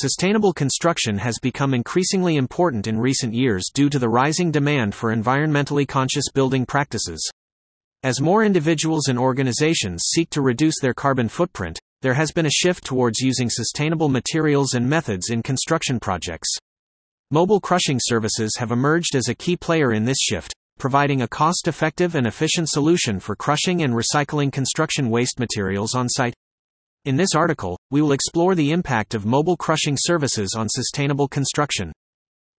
Sustainable construction has become increasingly important in recent years due to the rising demand for environmentally conscious building practices. As more individuals and organizations seek to reduce their carbon footprint, there has been a shift towards using sustainable materials and methods in construction projects. Mobile crushing services have emerged as a key player in this shift, providing a cost effective and efficient solution for crushing and recycling construction waste materials on site. In this article, we will explore the impact of mobile crushing services on sustainable construction.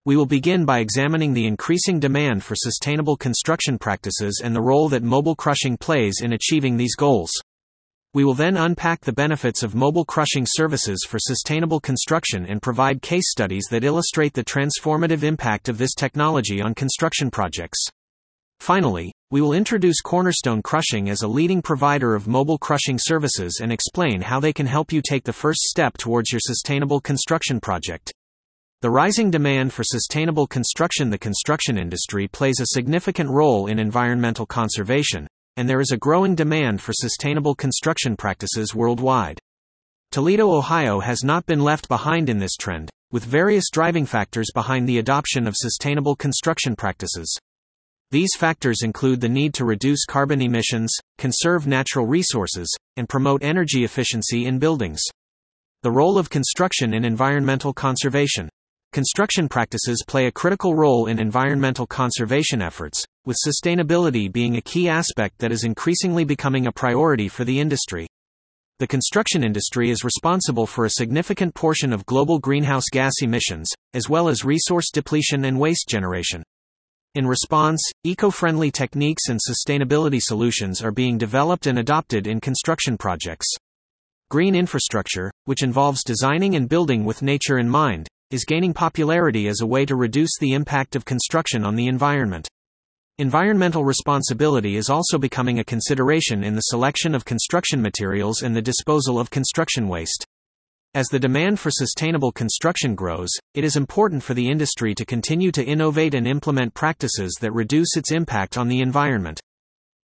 We will begin by examining the increasing demand for sustainable construction practices and the role that mobile crushing plays in achieving these goals. We will then unpack the benefits of mobile crushing services for sustainable construction and provide case studies that illustrate the transformative impact of this technology on construction projects. Finally, we will introduce Cornerstone Crushing as a leading provider of mobile crushing services and explain how they can help you take the first step towards your sustainable construction project. The rising demand for sustainable construction The construction industry plays a significant role in environmental conservation, and there is a growing demand for sustainable construction practices worldwide. Toledo, Ohio has not been left behind in this trend, with various driving factors behind the adoption of sustainable construction practices. These factors include the need to reduce carbon emissions, conserve natural resources, and promote energy efficiency in buildings. The role of construction in environmental conservation. Construction practices play a critical role in environmental conservation efforts, with sustainability being a key aspect that is increasingly becoming a priority for the industry. The construction industry is responsible for a significant portion of global greenhouse gas emissions, as well as resource depletion and waste generation. In response, eco-friendly techniques and sustainability solutions are being developed and adopted in construction projects. Green infrastructure, which involves designing and building with nature in mind, is gaining popularity as a way to reduce the impact of construction on the environment. Environmental responsibility is also becoming a consideration in the selection of construction materials and the disposal of construction waste. As the demand for sustainable construction grows, it is important for the industry to continue to innovate and implement practices that reduce its impact on the environment.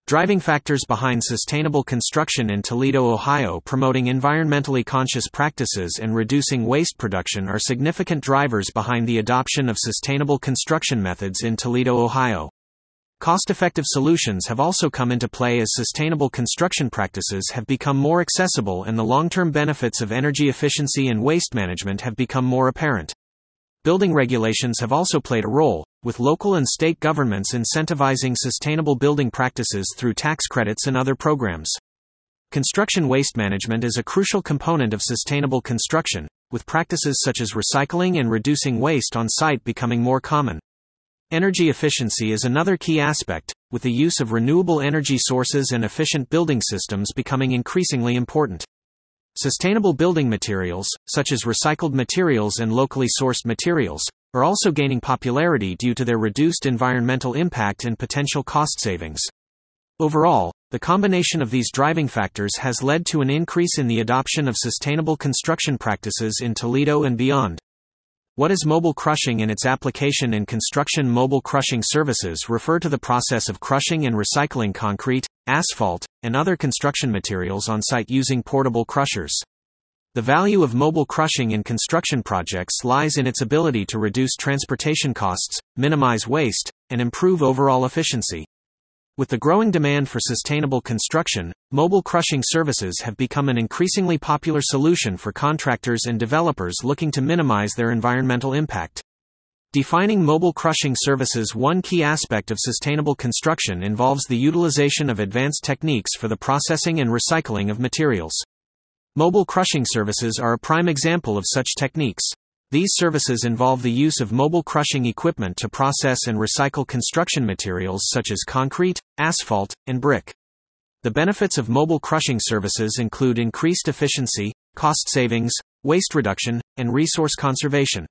Driving factors behind sustainable construction in Toledo, Ohio promoting environmentally conscious practices and reducing waste production are significant drivers behind the adoption of sustainable construction methods in Toledo, Ohio. Cost effective solutions have also come into play as sustainable construction practices have become more accessible and the long term benefits of energy efficiency and waste management have become more apparent. Building regulations have also played a role, with local and state governments incentivizing sustainable building practices through tax credits and other programs. Construction waste management is a crucial component of sustainable construction, with practices such as recycling and reducing waste on site becoming more common. Energy efficiency is another key aspect, with the use of renewable energy sources and efficient building systems becoming increasingly important. Sustainable building materials, such as recycled materials and locally sourced materials, are also gaining popularity due to their reduced environmental impact and potential cost savings. Overall, the combination of these driving factors has led to an increase in the adoption of sustainable construction practices in Toledo and beyond. What is mobile crushing and its application in construction? Mobile crushing services refer to the process of crushing and recycling concrete, asphalt, and other construction materials on site using portable crushers. The value of mobile crushing in construction projects lies in its ability to reduce transportation costs, minimize waste, and improve overall efficiency. With the growing demand for sustainable construction, mobile crushing services have become an increasingly popular solution for contractors and developers looking to minimize their environmental impact. Defining mobile crushing services One key aspect of sustainable construction involves the utilization of advanced techniques for the processing and recycling of materials. Mobile crushing services are a prime example of such techniques. These services involve the use of mobile crushing equipment to process and recycle construction materials such as concrete, asphalt, and brick. The benefits of mobile crushing services include increased efficiency, cost savings, waste reduction, and resource conservation.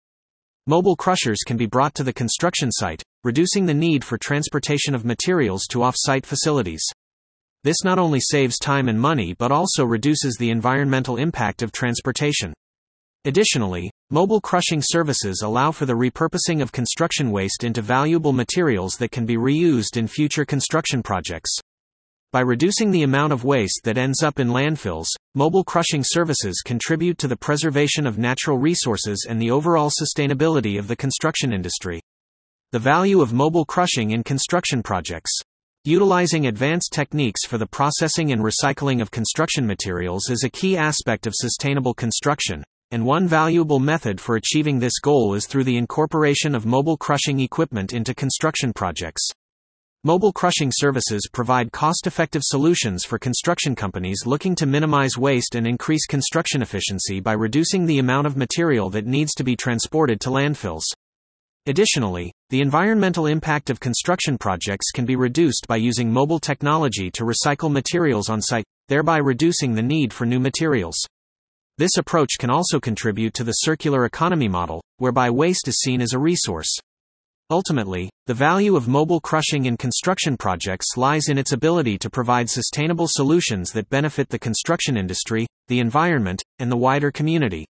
Mobile crushers can be brought to the construction site, reducing the need for transportation of materials to off site facilities. This not only saves time and money but also reduces the environmental impact of transportation. Additionally, mobile crushing services allow for the repurposing of construction waste into valuable materials that can be reused in future construction projects. By reducing the amount of waste that ends up in landfills, mobile crushing services contribute to the preservation of natural resources and the overall sustainability of the construction industry. The value of mobile crushing in construction projects. Utilizing advanced techniques for the processing and recycling of construction materials is a key aspect of sustainable construction, and one valuable method for achieving this goal is through the incorporation of mobile crushing equipment into construction projects. Mobile crushing services provide cost effective solutions for construction companies looking to minimize waste and increase construction efficiency by reducing the amount of material that needs to be transported to landfills. Additionally, the environmental impact of construction projects can be reduced by using mobile technology to recycle materials on site, thereby reducing the need for new materials. This approach can also contribute to the circular economy model, whereby waste is seen as a resource. Ultimately, the value of mobile crushing in construction projects lies in its ability to provide sustainable solutions that benefit the construction industry, the environment, and the wider community.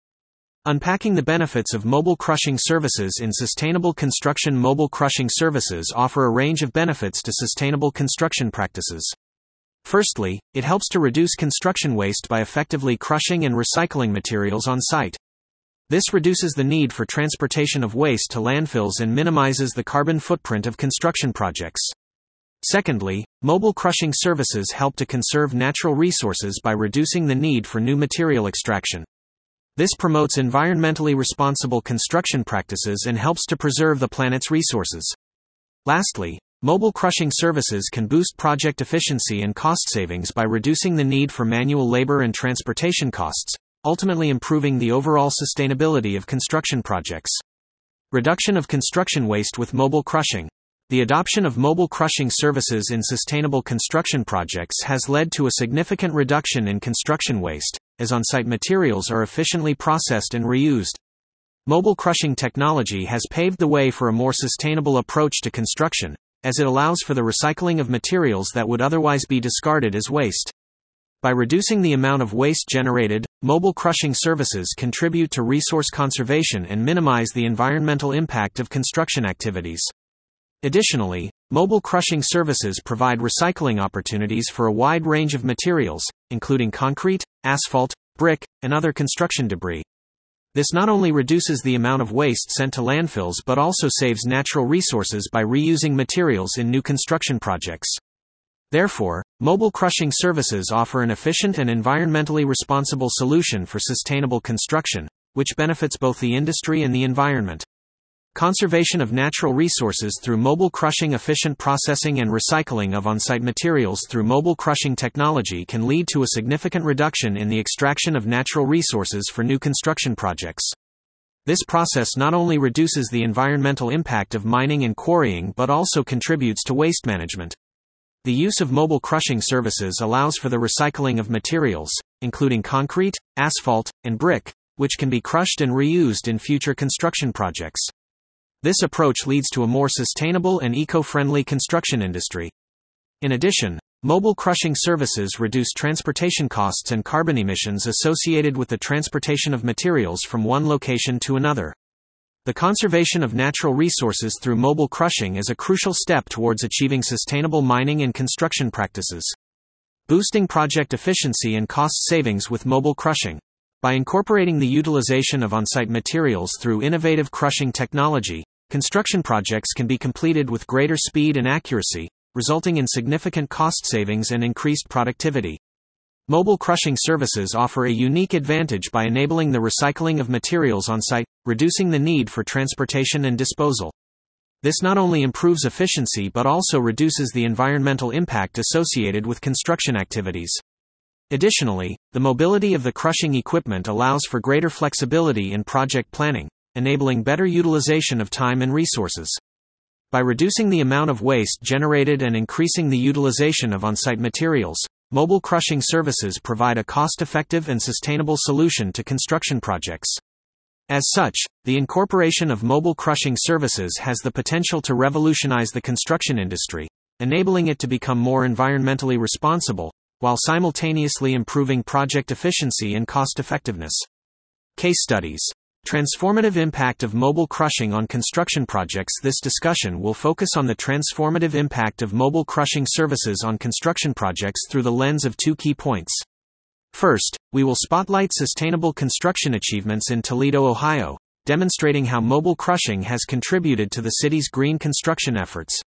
Unpacking the benefits of mobile crushing services in sustainable construction Mobile crushing services offer a range of benefits to sustainable construction practices. Firstly, it helps to reduce construction waste by effectively crushing and recycling materials on site. This reduces the need for transportation of waste to landfills and minimizes the carbon footprint of construction projects. Secondly, mobile crushing services help to conserve natural resources by reducing the need for new material extraction. This promotes environmentally responsible construction practices and helps to preserve the planet's resources. Lastly, mobile crushing services can boost project efficiency and cost savings by reducing the need for manual labor and transportation costs, ultimately improving the overall sustainability of construction projects. Reduction of construction waste with mobile crushing. The adoption of mobile crushing services in sustainable construction projects has led to a significant reduction in construction waste, as on site materials are efficiently processed and reused. Mobile crushing technology has paved the way for a more sustainable approach to construction, as it allows for the recycling of materials that would otherwise be discarded as waste. By reducing the amount of waste generated, mobile crushing services contribute to resource conservation and minimize the environmental impact of construction activities. Additionally, mobile crushing services provide recycling opportunities for a wide range of materials, including concrete, asphalt, brick, and other construction debris. This not only reduces the amount of waste sent to landfills but also saves natural resources by reusing materials in new construction projects. Therefore, mobile crushing services offer an efficient and environmentally responsible solution for sustainable construction, which benefits both the industry and the environment. Conservation of natural resources through mobile crushing efficient processing and recycling of on-site materials through mobile crushing technology can lead to a significant reduction in the extraction of natural resources for new construction projects. This process not only reduces the environmental impact of mining and quarrying but also contributes to waste management. The use of mobile crushing services allows for the recycling of materials, including concrete, asphalt, and brick, which can be crushed and reused in future construction projects. This approach leads to a more sustainable and eco friendly construction industry. In addition, mobile crushing services reduce transportation costs and carbon emissions associated with the transportation of materials from one location to another. The conservation of natural resources through mobile crushing is a crucial step towards achieving sustainable mining and construction practices. Boosting project efficiency and cost savings with mobile crushing. By incorporating the utilization of on site materials through innovative crushing technology, construction projects can be completed with greater speed and accuracy, resulting in significant cost savings and increased productivity. Mobile crushing services offer a unique advantage by enabling the recycling of materials on site, reducing the need for transportation and disposal. This not only improves efficiency but also reduces the environmental impact associated with construction activities. Additionally, the mobility of the crushing equipment allows for greater flexibility in project planning, enabling better utilization of time and resources. By reducing the amount of waste generated and increasing the utilization of on site materials, Mobile crushing services provide a cost effective and sustainable solution to construction projects. As such, the incorporation of mobile crushing services has the potential to revolutionize the construction industry, enabling it to become more environmentally responsible, while simultaneously improving project efficiency and cost effectiveness. Case studies Transformative impact of mobile crushing on construction projects. This discussion will focus on the transformative impact of mobile crushing services on construction projects through the lens of two key points. First, we will spotlight sustainable construction achievements in Toledo, Ohio, demonstrating how mobile crushing has contributed to the city's green construction efforts.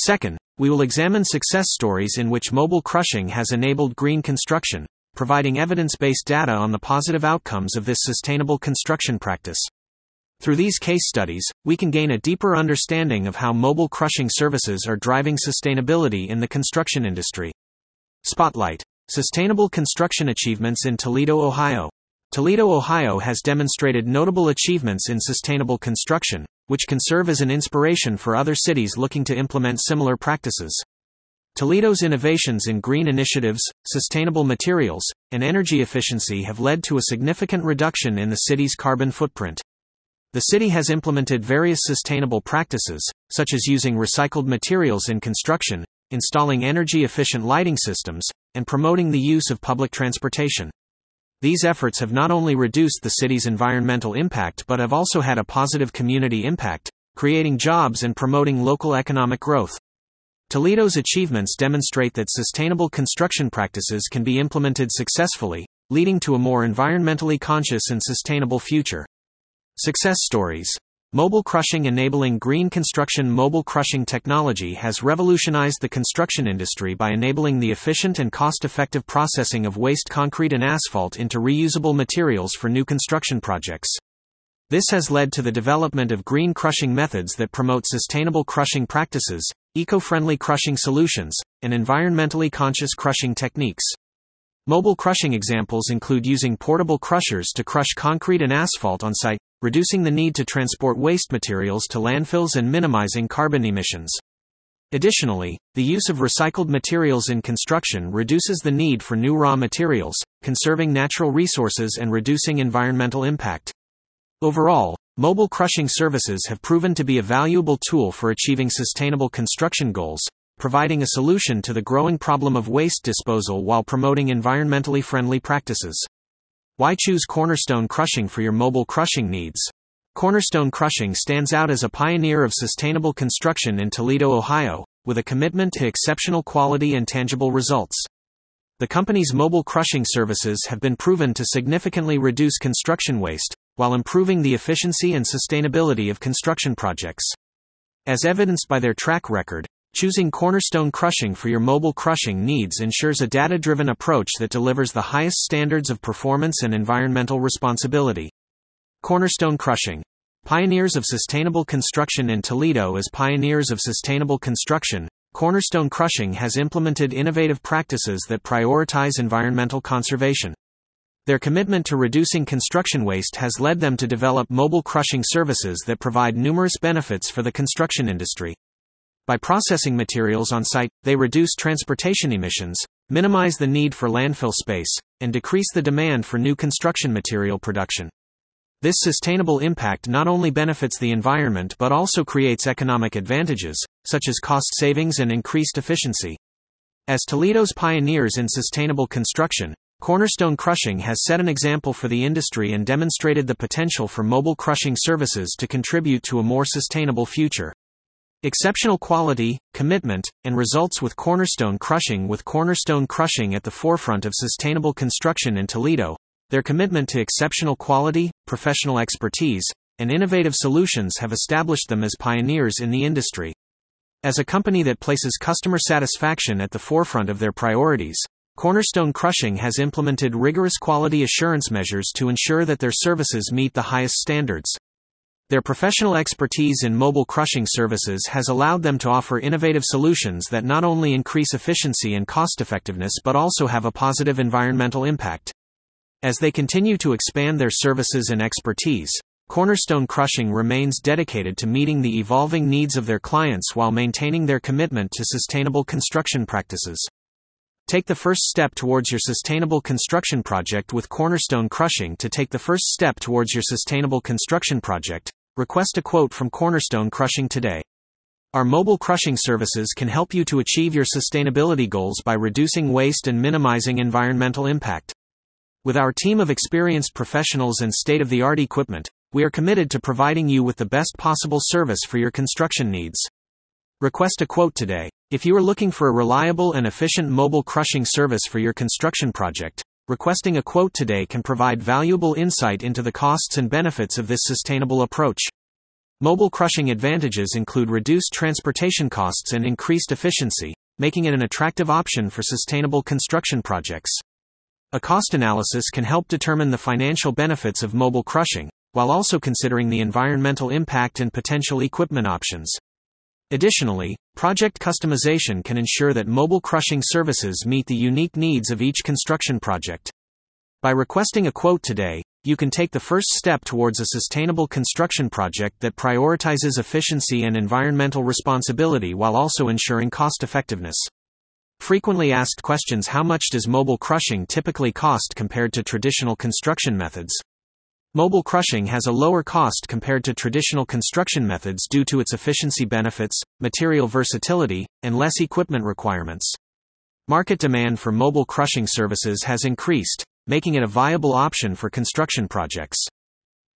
Second, we will examine success stories in which mobile crushing has enabled green construction, providing evidence based data on the positive outcomes of this sustainable construction practice. Through these case studies, we can gain a deeper understanding of how mobile crushing services are driving sustainability in the construction industry. Spotlight Sustainable Construction Achievements in Toledo, Ohio. Toledo, Ohio has demonstrated notable achievements in sustainable construction, which can serve as an inspiration for other cities looking to implement similar practices. Toledo's innovations in green initiatives, sustainable materials, and energy efficiency have led to a significant reduction in the city's carbon footprint. The city has implemented various sustainable practices, such as using recycled materials in construction, installing energy efficient lighting systems, and promoting the use of public transportation. These efforts have not only reduced the city's environmental impact but have also had a positive community impact, creating jobs and promoting local economic growth. Toledo's achievements demonstrate that sustainable construction practices can be implemented successfully, leading to a more environmentally conscious and sustainable future. Success stories Mobile crushing enabling green construction Mobile crushing technology has revolutionized the construction industry by enabling the efficient and cost effective processing of waste concrete and asphalt into reusable materials for new construction projects. This has led to the development of green crushing methods that promote sustainable crushing practices, eco friendly crushing solutions, and environmentally conscious crushing techniques. Mobile crushing examples include using portable crushers to crush concrete and asphalt on site, reducing the need to transport waste materials to landfills and minimizing carbon emissions. Additionally, the use of recycled materials in construction reduces the need for new raw materials, conserving natural resources and reducing environmental impact. Overall, mobile crushing services have proven to be a valuable tool for achieving sustainable construction goals, providing a solution to the growing problem of waste disposal while promoting environmentally friendly practices. Why choose Cornerstone Crushing for your mobile crushing needs? Cornerstone Crushing stands out as a pioneer of sustainable construction in Toledo, Ohio, with a commitment to exceptional quality and tangible results. The company's mobile crushing services have been proven to significantly reduce construction waste, while improving the efficiency and sustainability of construction projects. As evidenced by their track record, choosing Cornerstone Crushing for your mobile crushing needs ensures a data driven approach that delivers the highest standards of performance and environmental responsibility. Cornerstone Crushing Pioneers of Sustainable Construction in Toledo As pioneers of sustainable construction, Cornerstone Crushing has implemented innovative practices that prioritize environmental conservation. Their commitment to reducing construction waste has led them to develop mobile crushing services that provide numerous benefits for the construction industry. By processing materials on site, they reduce transportation emissions, minimize the need for landfill space, and decrease the demand for new construction material production. This sustainable impact not only benefits the environment but also creates economic advantages, such as cost savings and increased efficiency. As Toledo's pioneers in sustainable construction, Cornerstone Crushing has set an example for the industry and demonstrated the potential for mobile crushing services to contribute to a more sustainable future. Exceptional quality, commitment, and results with Cornerstone Crushing with Cornerstone Crushing at the forefront of sustainable construction in Toledo. Their commitment to exceptional quality, professional expertise, and innovative solutions have established them as pioneers in the industry. As a company that places customer satisfaction at the forefront of their priorities, Cornerstone Crushing has implemented rigorous quality assurance measures to ensure that their services meet the highest standards. Their professional expertise in mobile crushing services has allowed them to offer innovative solutions that not only increase efficiency and cost effectiveness but also have a positive environmental impact. As they continue to expand their services and expertise, Cornerstone Crushing remains dedicated to meeting the evolving needs of their clients while maintaining their commitment to sustainable construction practices. Take the first step towards your sustainable construction project with Cornerstone Crushing. To take the first step towards your sustainable construction project, request a quote from Cornerstone Crushing today. Our mobile crushing services can help you to achieve your sustainability goals by reducing waste and minimizing environmental impact. With our team of experienced professionals and state of the art equipment, we are committed to providing you with the best possible service for your construction needs. Request a quote today. If you are looking for a reliable and efficient mobile crushing service for your construction project, requesting a quote today can provide valuable insight into the costs and benefits of this sustainable approach. Mobile crushing advantages include reduced transportation costs and increased efficiency, making it an attractive option for sustainable construction projects. A cost analysis can help determine the financial benefits of mobile crushing, while also considering the environmental impact and potential equipment options. Additionally, project customization can ensure that mobile crushing services meet the unique needs of each construction project. By requesting a quote today, you can take the first step towards a sustainable construction project that prioritizes efficiency and environmental responsibility while also ensuring cost effectiveness. Frequently asked questions How much does mobile crushing typically cost compared to traditional construction methods? Mobile crushing has a lower cost compared to traditional construction methods due to its efficiency benefits, material versatility, and less equipment requirements. Market demand for mobile crushing services has increased, making it a viable option for construction projects.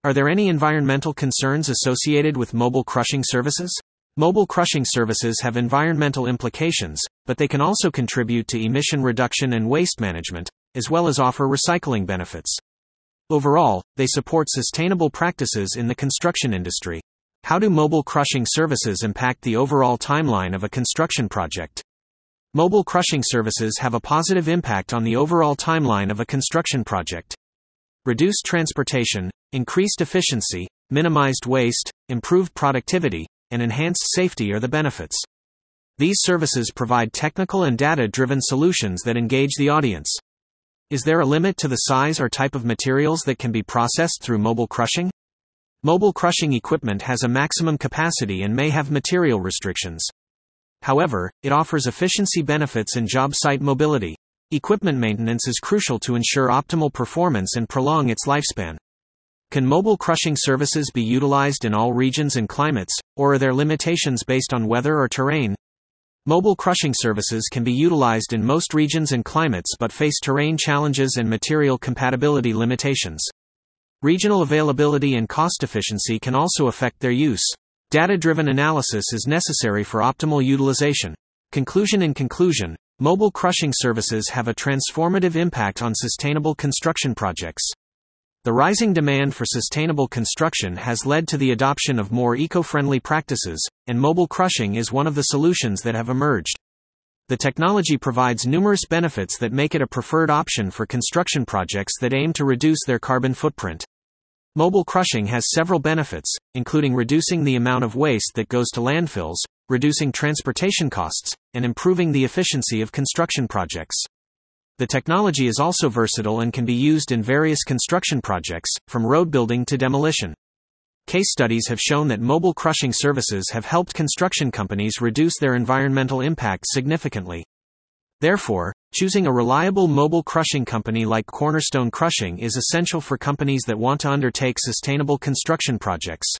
Are there any environmental concerns associated with mobile crushing services? Mobile crushing services have environmental implications, but they can also contribute to emission reduction and waste management, as well as offer recycling benefits. Overall, they support sustainable practices in the construction industry. How do mobile crushing services impact the overall timeline of a construction project? Mobile crushing services have a positive impact on the overall timeline of a construction project. Reduced transportation, increased efficiency, minimized waste, improved productivity, and enhanced safety are the benefits. These services provide technical and data driven solutions that engage the audience. Is there a limit to the size or type of materials that can be processed through mobile crushing? Mobile crushing equipment has a maximum capacity and may have material restrictions. However, it offers efficiency benefits and job site mobility. Equipment maintenance is crucial to ensure optimal performance and prolong its lifespan. Can mobile crushing services be utilized in all regions and climates, or are there limitations based on weather or terrain? Mobile crushing services can be utilized in most regions and climates but face terrain challenges and material compatibility limitations. Regional availability and cost efficiency can also affect their use. Data driven analysis is necessary for optimal utilization. Conclusion In conclusion, mobile crushing services have a transformative impact on sustainable construction projects. The rising demand for sustainable construction has led to the adoption of more eco friendly practices, and mobile crushing is one of the solutions that have emerged. The technology provides numerous benefits that make it a preferred option for construction projects that aim to reduce their carbon footprint. Mobile crushing has several benefits, including reducing the amount of waste that goes to landfills, reducing transportation costs, and improving the efficiency of construction projects. The technology is also versatile and can be used in various construction projects, from road building to demolition. Case studies have shown that mobile crushing services have helped construction companies reduce their environmental impact significantly. Therefore, choosing a reliable mobile crushing company like Cornerstone Crushing is essential for companies that want to undertake sustainable construction projects.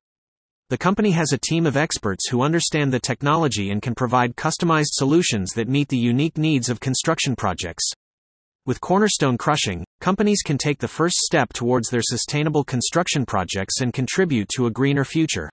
The company has a team of experts who understand the technology and can provide customized solutions that meet the unique needs of construction projects. With cornerstone crushing, companies can take the first step towards their sustainable construction projects and contribute to a greener future.